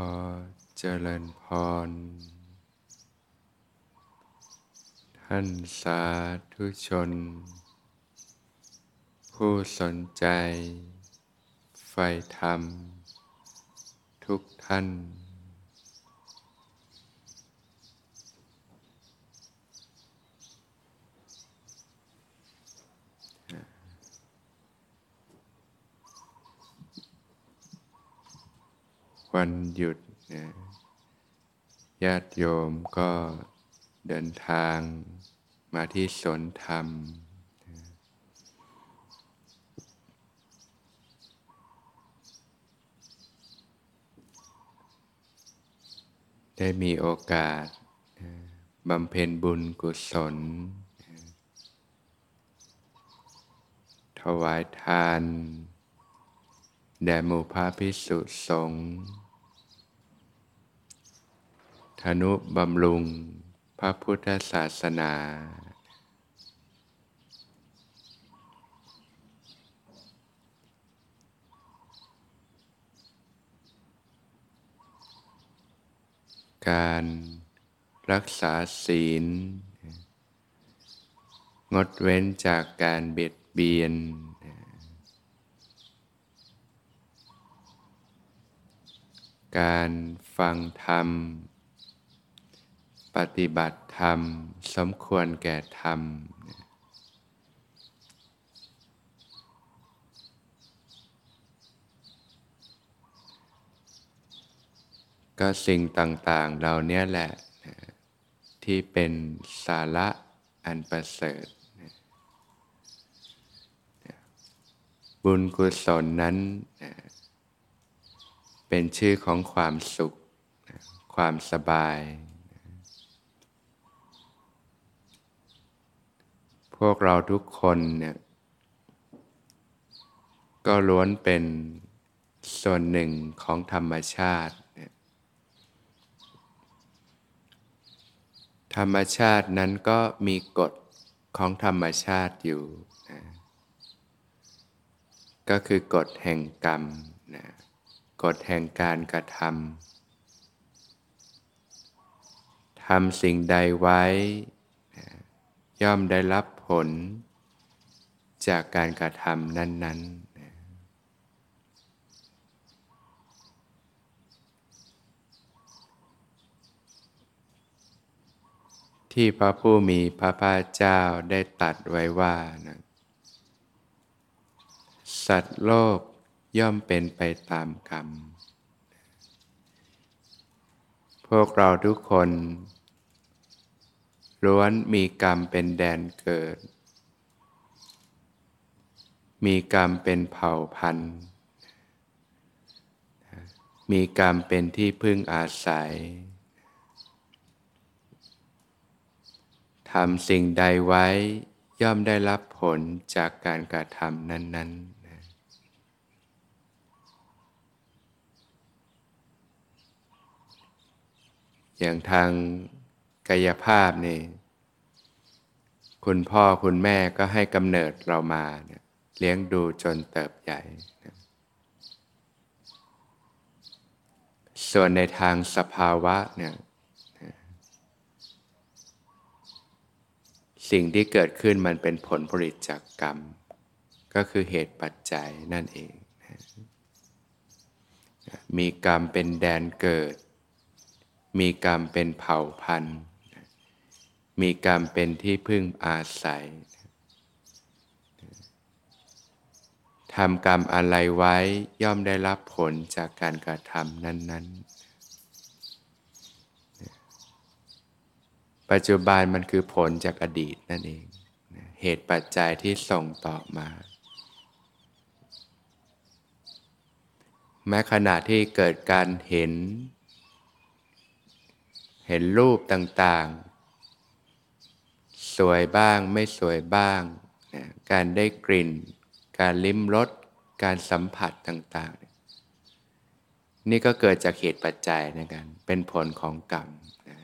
อเจริญพร ท่านสาธุชน ผู้สนใจใฝ่ธรรม ทุกท่าน วันหยุดนะญาติโยมก็เดินทางมาที่สนธรรม ได้มีโอกาสบำเพ็ญบุญกุศล ถวายทาน แด่หมู่พระพิสุสงฆ์ ธนุบำรุงพระพุทธศาสนา การรักษาศีล งดเว้นจากการเบียดเบียนการฟังธรรม ปฏิบัติธรรม สมควรแก่ธรรม ก็สิ่งต่าง ๆเหล่านี้แหละ ที่เป็นสาระอันประเสริฐ บุญกุศลนั้น เป็นชื่อของความสุข ความสบาย พวกเราทุกคนเนี่ย ก็ล้วนเป็นส่วนหนึ่งของธรรมชาติ ธรรมชาตินั้นก็มีกฎของธรรมชาติอยู่นะก็คือกฎแห่งกรรมนะกฎแห่งการกระทำทำสิ่งใดไว้นะย่อมได้รับ ผล จากการกระทำนั้นๆนะที่พระผู้มีพระภาคเจ้าได้ตัดไว้ว่านะสัตว์โลกย่อมเป็นไปตามกรรม พวกเราทุกคน ล้วนมีกรรมเป็นแดนเกิด มีกรรมเป็นเผ่าพันธุ์ มีกรรมเป็นที่พึ่งอาศัย ทำสิ่งใดไว้ย่อมได้รับผลจากการกระทำนั้น ๆอย่างทาง กายภาพนี่คุณพ่อคุณแม่ก็ให้กำเนิดเรามาเนี่ยเลี้ยงดูจนเติบใหญ่ ส่วนในทางสภาวะเนี่ยสิ่งที่เกิดขึ้นมันเป็นผลผลิตจากกรรม ก็คือเหตุปัจจัยนั่นเอง มีกรรมเป็นแดนเกิด มีกรรมเป็นเผ่าพันธุ์ มีกรรมเป็นที่พึ่งอาศัยทำกรรมอะไรไว้ย่อมได้รับผลจากการกระทำนั้น ๆ ปัจจุบันมันคือผลจากอดีตนั่นเอง เหตุปัจจัยที่ส่งต่อมา แม้ขณะที่เกิดการเห็น เห็นรูปต่างๆ วยบ้าง ไม่สวยบ้างนะการได้กลิ่น การลิ้มรสการสัมผัสต่างๆ นี่ก็เกิดจากเหตุปัจจัยนะกันเป็นผลของกรรมนะ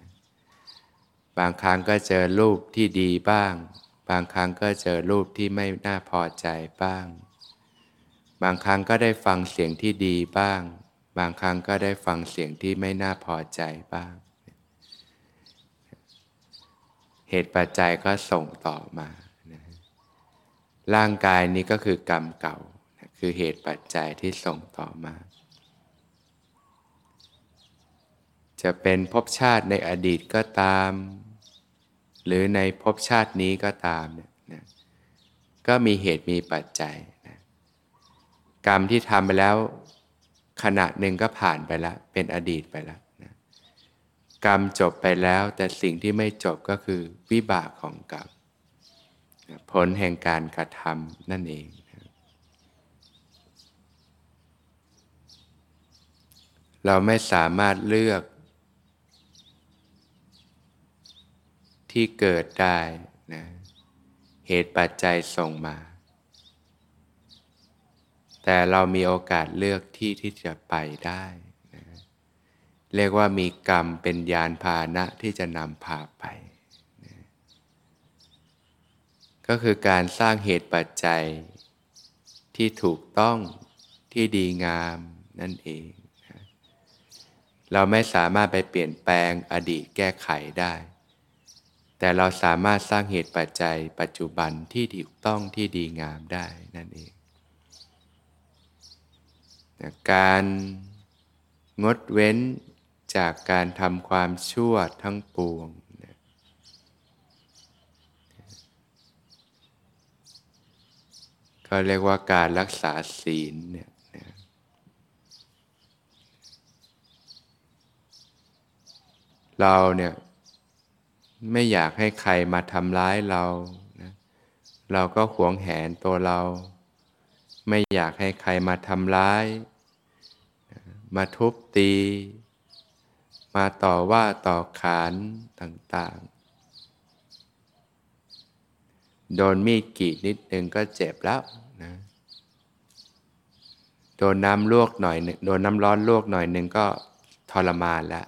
บางครั้งก็เจอรูปที่ดีบ้าง บางครั้งก็เจอรูปที่ไม่น่าพอใจบ้าง บางครั้งก็ได้ฟังเสียงที่ดีบ้างบบางครั้งก็ได้ฟังเสียงที่ไม่น่าพอใจบ้าง เหตุปัจจัยก็ส่งต่อมานะร่างกายนี้ก็คือกรรมเก่านะคือเหตุปัจจัยที่ส่งต่อมา จะเป็นภพชาติในอดีตก็ตาม หรือในภพชาตินี้ก็ตามเนี่ยนะก็มีเหตุมีปัจจัยนะกรรมที่ทำไปแล้วขณะหนึ่งก็ผ่านไปแล้วเป็นอดีตไปแล้ว กรรมจบไปแล้ว แต่สิ่งที่ไม่จบก็คือวิบากของกรรมผลแห่งการกระทำนั่นเองเราไม่สามารถเลือก ที่เกิดได้นะเหตุปัจจัยส่งมา แต่เรามีโอกาสเลือกที่ที่จะไปได้ เรียกว่ามีกรรมเป็นยานพาหนะที่จะนำพาไป ก็คือการสร้างเหตุปัจจัยที่ถูกต้องที่ดีงามนั่นเอง เราไม่สามารถไปเปลี่ยนแปลงอดีตแก้ไขได้ แต่เราสามารถสร้างเหตุปัจจัย ปัจจุบันที่ถูกต้องที่ดีงามได้นั่นเองการงดเว้น จากการทำความชั่วทั้งปวงก็เรียกว่าการรักษาศีลเนี่ยเราเนี่ยไม่อยากให้ใครมาทำร้ายเรานะเราก็หวงแหนตัวเรา ไม่อยากให้ใครมาทำร้าย มาทุบตี มาต่อว่าต่อขานต่างๆ โดนมีดกีดนิดนึงก็เจ็บแล้วนะโดนน้ำลวกหน่อยนึงโดนน้ำร้อนลวกหน่อยนึงก็ทรมานแล้ว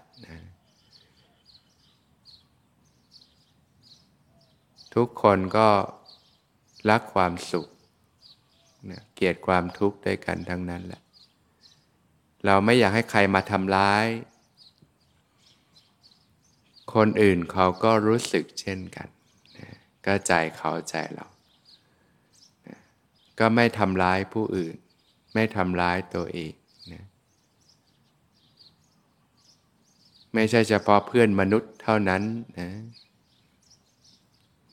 ทุกคนก็รักความสุขนะเกลียดความทุกข์ด้วยกันทั้งนั้นแหละ เราไม่อยากให้ใครมาทำร้าย คนอื่นเขาก็รู้สึกเช่นกันนะก็ใจเขาใจเรานะก็ไม่ทำร้ายผู้อื่น ไม่ทำร้ายตัวเองนะไม่ใช่เฉพาะเพื่อนมนุษย์เท่านั้นนะ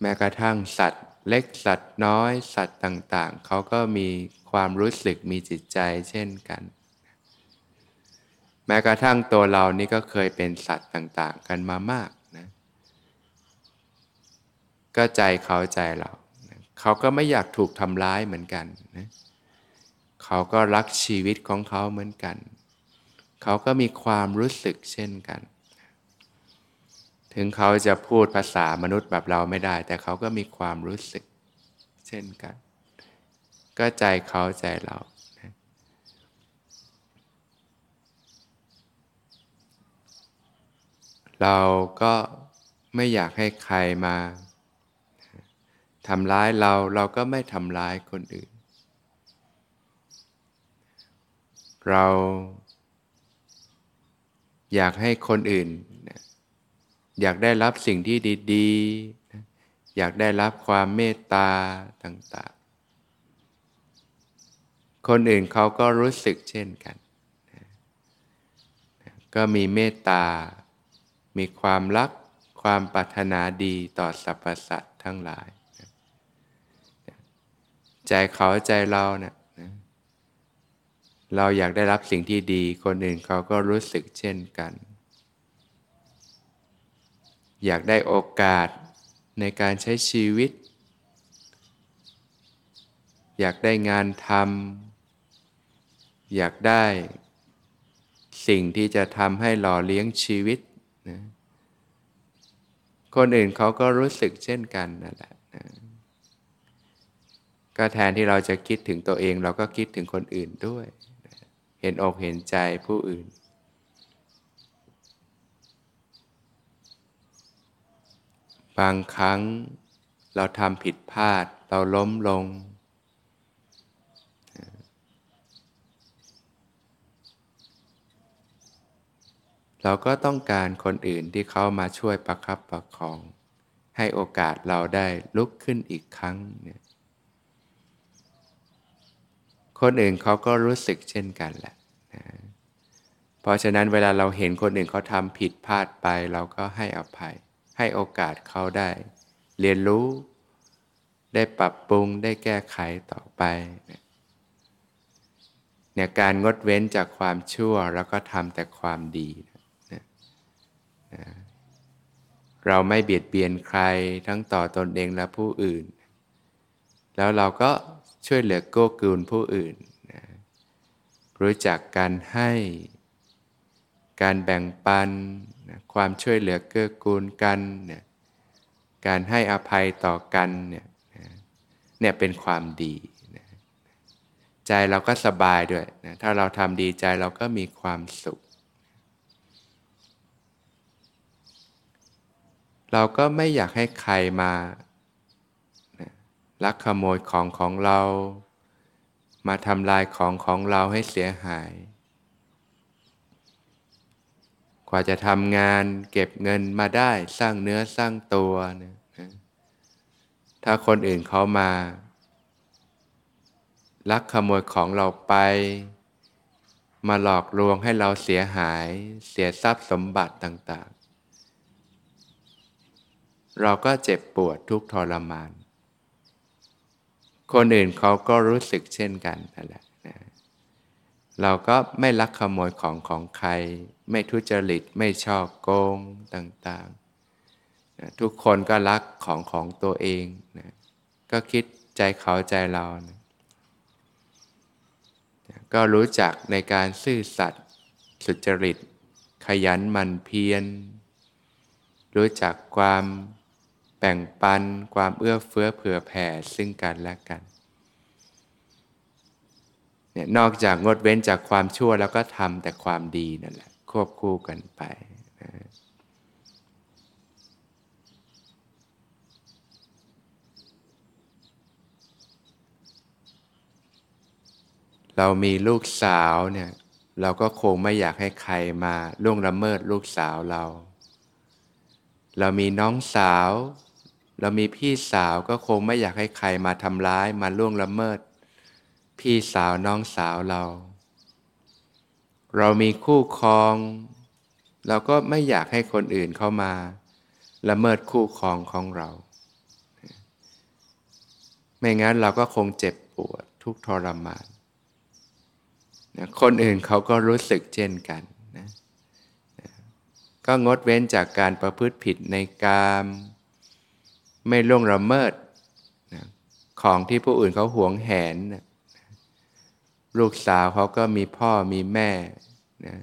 แม้กระทั่งสัตว์ เล็กสัตว์น้อยสัตว์ต่าง ๆ เขาก็มีความรู้สึกมีจิตใจเช่นกัน แม้กระทั่งตัวเรานี่ก็เคยเป็นสัตว์ต่างๆ กันมามากนะก็ใจเขาใจเราเขาก็ไม่อยากถูกทำร้ายเหมือนกันนะเขาก็รักชีวิตของเขาเหมือนกัน เขาก็มีความรู้สึกเช่นกัน ถึงเขาจะพูดภาษามนุษย์แบบเราไม่ได้ แต่เขาก็มีความรู้สึกเช่นกัน ก็ใจเขาใจเรา เราก็ไม่อยากให้ใครมาทำร้ายเราเราก็ไม่ทำร้ายคนอื่น เราอยากให้คนอื่น อยากได้รับสิ่งที่ดีๆ อยากได้รับความเมตตาต่างๆ คนอื่นเขาก็รู้สึกเช่นกัน ก็มีเมตตา มีความรักความปรารถนาดีต่อสรรพสัตว์ทั้งหลาย ใจเขาใจเราเนะี่ยเราอยากได้รับสิ่งที่ดี คนอื่นเขาก็รู้สึกเช่นกัน อยากได้โอกาสในการใช้ชีวิต อยากได้งานทำอยากได้สิ่งที่จะทำให้หล่อเลี้ยงชีวิต นะคนอื่นเขาก็รู้สึกเช่นกันนั่นแหละนะก็แทนที่เราจะคิดถึงตัวเอง เราก็คิดถึงคนอื่นด้วยเห็นอกเห็นใจผู้อื่น บางครั้งเราทำผิดพลาด เราล้มลง เราก็ต้องการคนอื่นที่เขามาช่วยประคับประคอง ให้โอกาสเราได้ลุกขึ้นอีกครั้งเนี่ยคนอื่นเขาก็รู้สึกเช่นกันแหละนะเพราะฉะนั้นเวลาเราเห็นคนอื่นเขาทำผิดพลาดไป เราก็ให้อภัย ให้โอกาสเขาได้ เรียนรู้ ได้ปรับปรุงได้แก้ไขต่อไปเนี่ยการงดเว้นจากความชั่วแล้วก็ทำแต่ความดีนะ เราไม่เบียดเบียนใครทั้งต่อตอนเองและผู้อื่น แล้วเราก็ช่วยเหลือโก้กูลผู้อื่นนะรู้จักการให้ การแบ่งปันนะความช่วยเหลือเกื้อกูลกันเนี่ยการให้อภัยต่อกันเนี่ยเนี่ยเป็นความดีนะใจเราก็สบายด้วยนะถ้าเราทำดีใจเราก็มีความสุข เราก็ไม่อยากให้ใครมาลักขโมยของของเรา มาทำลายของของเราให้เสียหาย กว่าจะทำงานเก็บเงินมาได้สร้างเนื้อสร้างตัวนะถ้าคนอื่นเขามา ลักขโมยของเราไป มาหลอกลวงให้เราเสียหาย เสียทรัพย์สมบัติต่าง เราก็เจ็บปวดทุกทรมาน คนอื่นเขาก็รู้สึกเช่นกันนั่นแหละนะเราก็ไม่ลักขโมยของของใคร ไม่ทุจริตไม่ชอบโกงต่างๆนะทุกคนก็รักของของตัวเองนะก็คิดใจเขาใจเรานะก็รู้จักในการซื่อสัตย์สุจริต ขยันมันเพียรรู้จักความ บ่งปันความเอื้อเฟื้อเผื่อแผ่ซึ่งกันและกันเนี่ยนอกจากงดเว้นจากความชั่วแล้วก็ทำแต่ความดีนั่นแหละควบคู่กันไปนะเรามีลูกสาวเนี่ยเราก็คงไม่อยากให้ใครมาล่วงละเมิดลูกสาวเรา เรามีน้องสาว เรามีพี่สาวก็คงไม่อยากให้ใครมาทำร้ายมาล่วงละเมิด พี่สาวน้องสาวเรา เรามีคู่ครอง เราก็ไม่อยากให้คนอื่นเข้ามา ละเมิดคู่ครองของเรา ไม่งั้นเราก็คงเจ็บปวดทุกทรมานคนอื่นเขาก็รู้สึกเช่นกันนะก็งดเว้นจากการประพฤติผิดในกาม ไม่ล่วงละเมิดนะของที่ผู้อื่นเขาหวงแหนนะลูกสาวเขาก็มีพ่อมีแม่นะ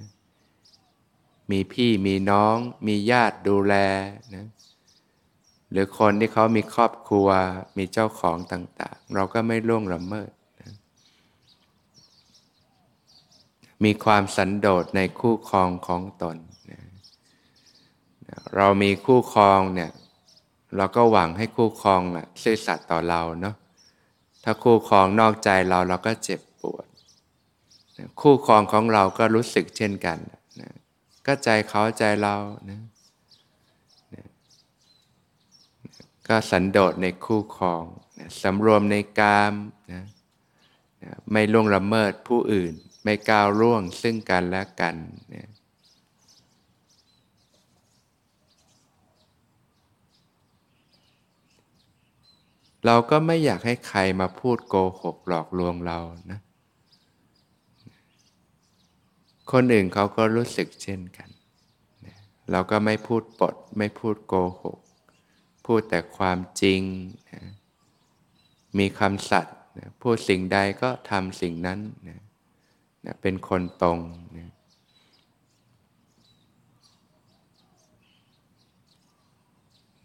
มีพี่มีน้อง มีญาติดูแลนะหรือคนที่เขามีครอบครัวมีเจ้าของต่าง ๆ เราก็ไม่ล่วงละเมิดนะมีความสันโดษในคู่ครองของตนนะเรามีคู่ครองเนี่ย เราก็หวังให้คู่ครองอะซื่อสัตย์ต่อเราเนาะถ้าคู่ครองนอกใจเราเราก็เจ็บปวด คู่ครองของเราก็รู้สึกเช่นกันนะก็ใจเขาใจเรานะนะก็สันโดษในคู่ครองนะสำรวมในกามนะนะไม่ล่วงละเมิดผู้อื่น ไม่ก้าวล่วงซึ่งกันและกันนะ เราก็ไม่อยากให้ใครมาพูดโกหกหลอกลวงเรานะ คนอื่นเขาก็รู้สึกเช่นกัน เราก็ไม่พูดปด ไม่พูดโกหก พูดแต่ความจริงนะมีคำสัตย์นะพูดสิ่งใดก็ทำสิ่งนั้นนะนะเป็นคนตรงนะ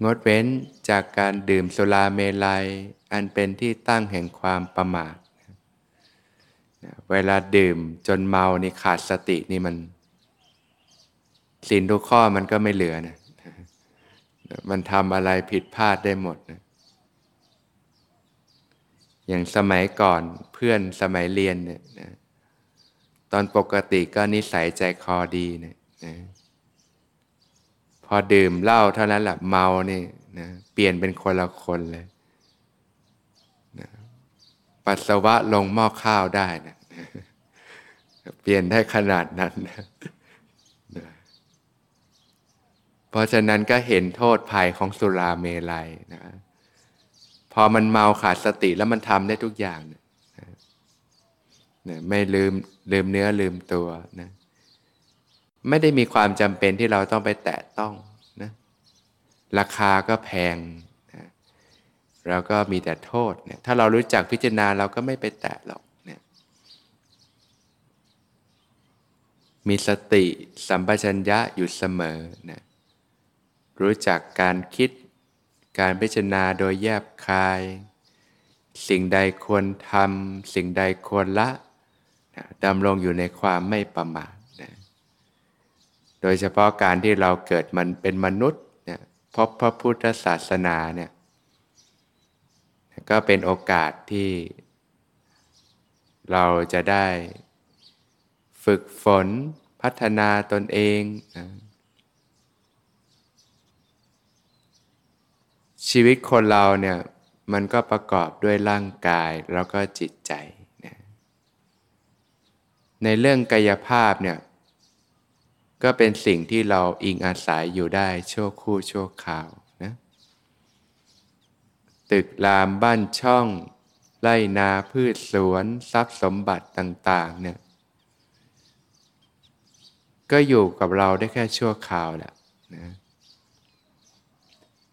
งดเว้นจากการดื่มสุราเมลัย อันเป็นที่ตั้งแห่งความประมาทเวลาดื่มจนเมานี่ขาดสตินี่มันสินทุกข้อมันก็ไม่เหลือนะมันทำอะไรผิดพลาดได้หมดนะอย่างสมัยก่อนเพื่อนสมัยเรียนเนี่ยนะตอนปกติก็นิสัยใจคอดีเนะนะ พอดื่มเหล้าเท่านั้นแหละเมานี่นะเปลี่ยนเป็นคนละคนเลยนะปัสสาวะลงหม้อข้าวได้นะเปลี่ยนได้ขนาดนั้นนะเพราะฉะนั้นก็เห็นโทษภัยของสุราเมลัยนะพอมันเมาขาดสติแล้วมันทำได้ทุกอย่างนะนะไม่ลืมลืมเนื้อลืมตัวนะ ไม่ได้มีความจำเป็นที่เราต้องไปแตะต้องนะราคาก็แพงนะแล้วก็มีแต่โทษเนี่ยถ้าเรารู้จักพิจารณาเราก็ไม่ไปแตะหรอกเนี่ยมีสติสัมปชัญญะอยู่เสมอนะรู้จักการคิดการพิจารณาโดยแยบคาย สิ่งใดควรทำสิ่งใดควรละดำรงอยู่ในความไม่ประมาท โดยเฉพาะการที่เราเกิดมันเป็นมนุษย์เนี่ยพบพระพุทธศาสนาเนี่ยก็เป็นโอกาสที่เราจะได้ฝึกฝนพัฒนาตนเองนะชีวิตคนเราเนี่ยมันก็ประกอบด้วยร่างกายแล้วก็จิตใจนะในเรื่องกายภาพเนี่ย ก็เป็นสิ่งที่เราอิงอาศัยอยู่ได้ชั่วคู่ชั่วคราวนะตึกรามบ้านช่องไร่นาพืชสวนทรัพย์สมบัติต่างๆเนี่ยก็อยู่กับเราได้แค่ชั่วคราวแหละนะ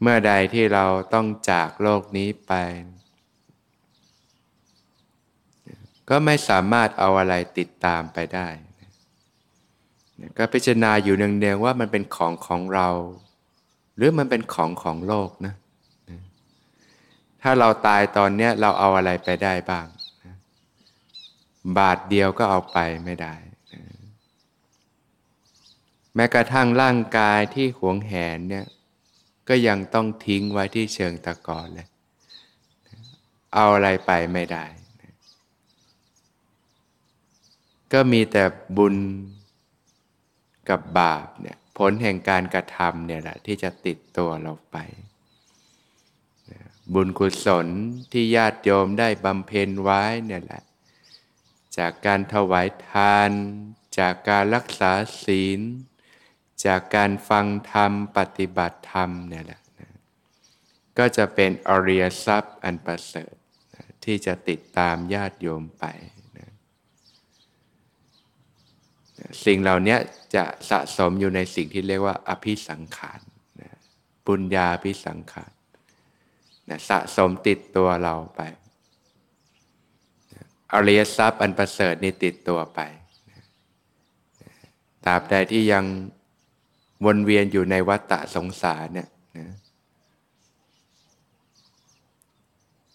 เมื่อใดที่เราต้องจากโลกนี้ไป ก็ไม่สามารถเอาอะไรติดตามไปได้ ก็พิจารณาอยู่เนืองๆว่ามันเป็นของของเรา หรือมันเป็นของของโลกนะ ถ้าเราตายตอนนี้เราเอาอะไรไปได้บ้าง บาทเดียวก็เอาไปไม่ได้ แม้กระทั่งร่างกายที่หวงแหนเนี่ยก็ยังต้องทิ้งไว้ที่เชิงตะกอนเลย เอาอะไรไปไม่ได้ ก็มีแต่บุญ กับบาปเนี่ยผลแห่งการกระทำเนี่ยแหละที่จะติดตัวเราไป บุญกุศลที่ญาติโยมได้บำเพ็ญไว้เนี่ยแหละ จากการถวายทาน จากการรักษาศีล จากการฟังธรรมปฏิบัติธรรมเนี่ยแหละนะก็จะเป็นอริยทรัพย์อันประเสริฐที่จะติดตามญาติโยมไปนะ สิ่งเหล่านี้จะสะสมอยู่ในสิ่งที่เรียกว่า อภิสังขารนะปุญญาภิสังขารสะสมติดตัวเราไปอริยทรัพย์อันประเสริฐนี่ติดตัวไปตราบใดที่ยังวนเวียนอยู่ในวัฏฏะสงสารเนี่ยนะ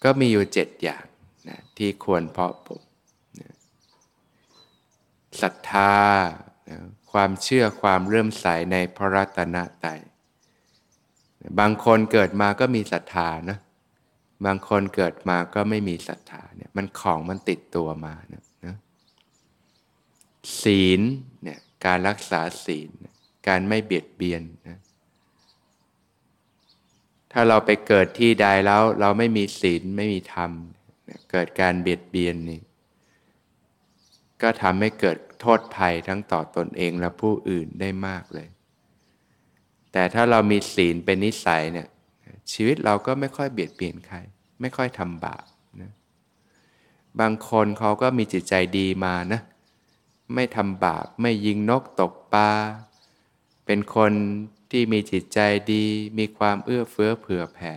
ก็มีอยู่เจ็ดอย่างนะที่ควรเพาะปลูก ศรัทธา ความเชื่อความเริ่มใสในพระรัตนตรัยบางคนเกิดมาก็มีศรัทธานะบางคนเกิดมาก็ไม่มีศรัทธาเนี่ยมันของมันติดตัวมานะนะศีลเนี่ยการรักษาศีล การไม่เบียดเบียนนะถ้าเราไปเกิดที่ใดแล้วเราไม่มีศีลไม่มีธรรม เกิดการเบียดเบียนนี่ ก็ทำให้เกิดโทษภัยทั้งต่อตอนเองและผู้อื่นได้มากเลย แต่ถ้าเรามีศีลเป็นนิสัยเนี่ยชีวิตเราก็ไม่ค่อยเบียดเบียนใคร ไม่ค่อยทำบาปนะบางคนเขาก็มีจิตใจดีมานะไม่ทำบาปไม่ยิงนกตกปลาเป็นคนที่มีจิตใจดี มีความเอื้อเฟื้อเผื่อแผ่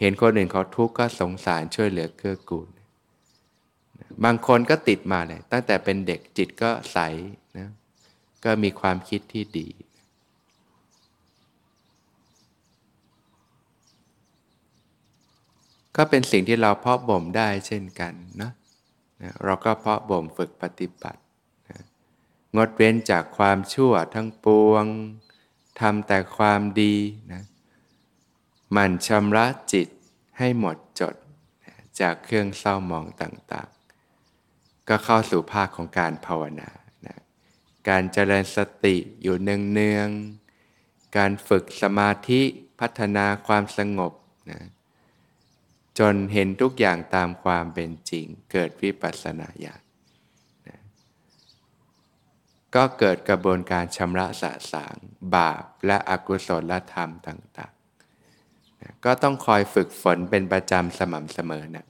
เห็นคนอื่นเขาทุกข์ก็สงสารช่วยเหลือเกื้อกูล บางคนก็ติดมาเลย ตั้งแต่เป็นเด็กจิตก็ใสนะก็มีความคิดที่ดี ก็เป็นสิ่งที่เราเพาะบ่มได้เช่นกันนะเราก็เพาะบ่มฝึกปฏิบัติงดเว้นจากความชั่วทั้งปวงทำแต่ความดีนะมันชำระจิตให้หมดจดจากเครื่องเศร้าหมองต่างๆ ก็เข้าสู่ภาคของการภาวนานะการเจริญสติอยู่เนืองๆ การฝึกสมาธิพัฒนาความสงบนะจนเห็นทุกอย่างตามความเป็นจริง เกิดวิปัสสนาญาณนะก็เกิดกระบวนการชำระสะสาง บาปและอกุศลธรรมต่างๆนะก็ต้องคอยฝึกฝนเป็นประจำสม่ำเสมอนะ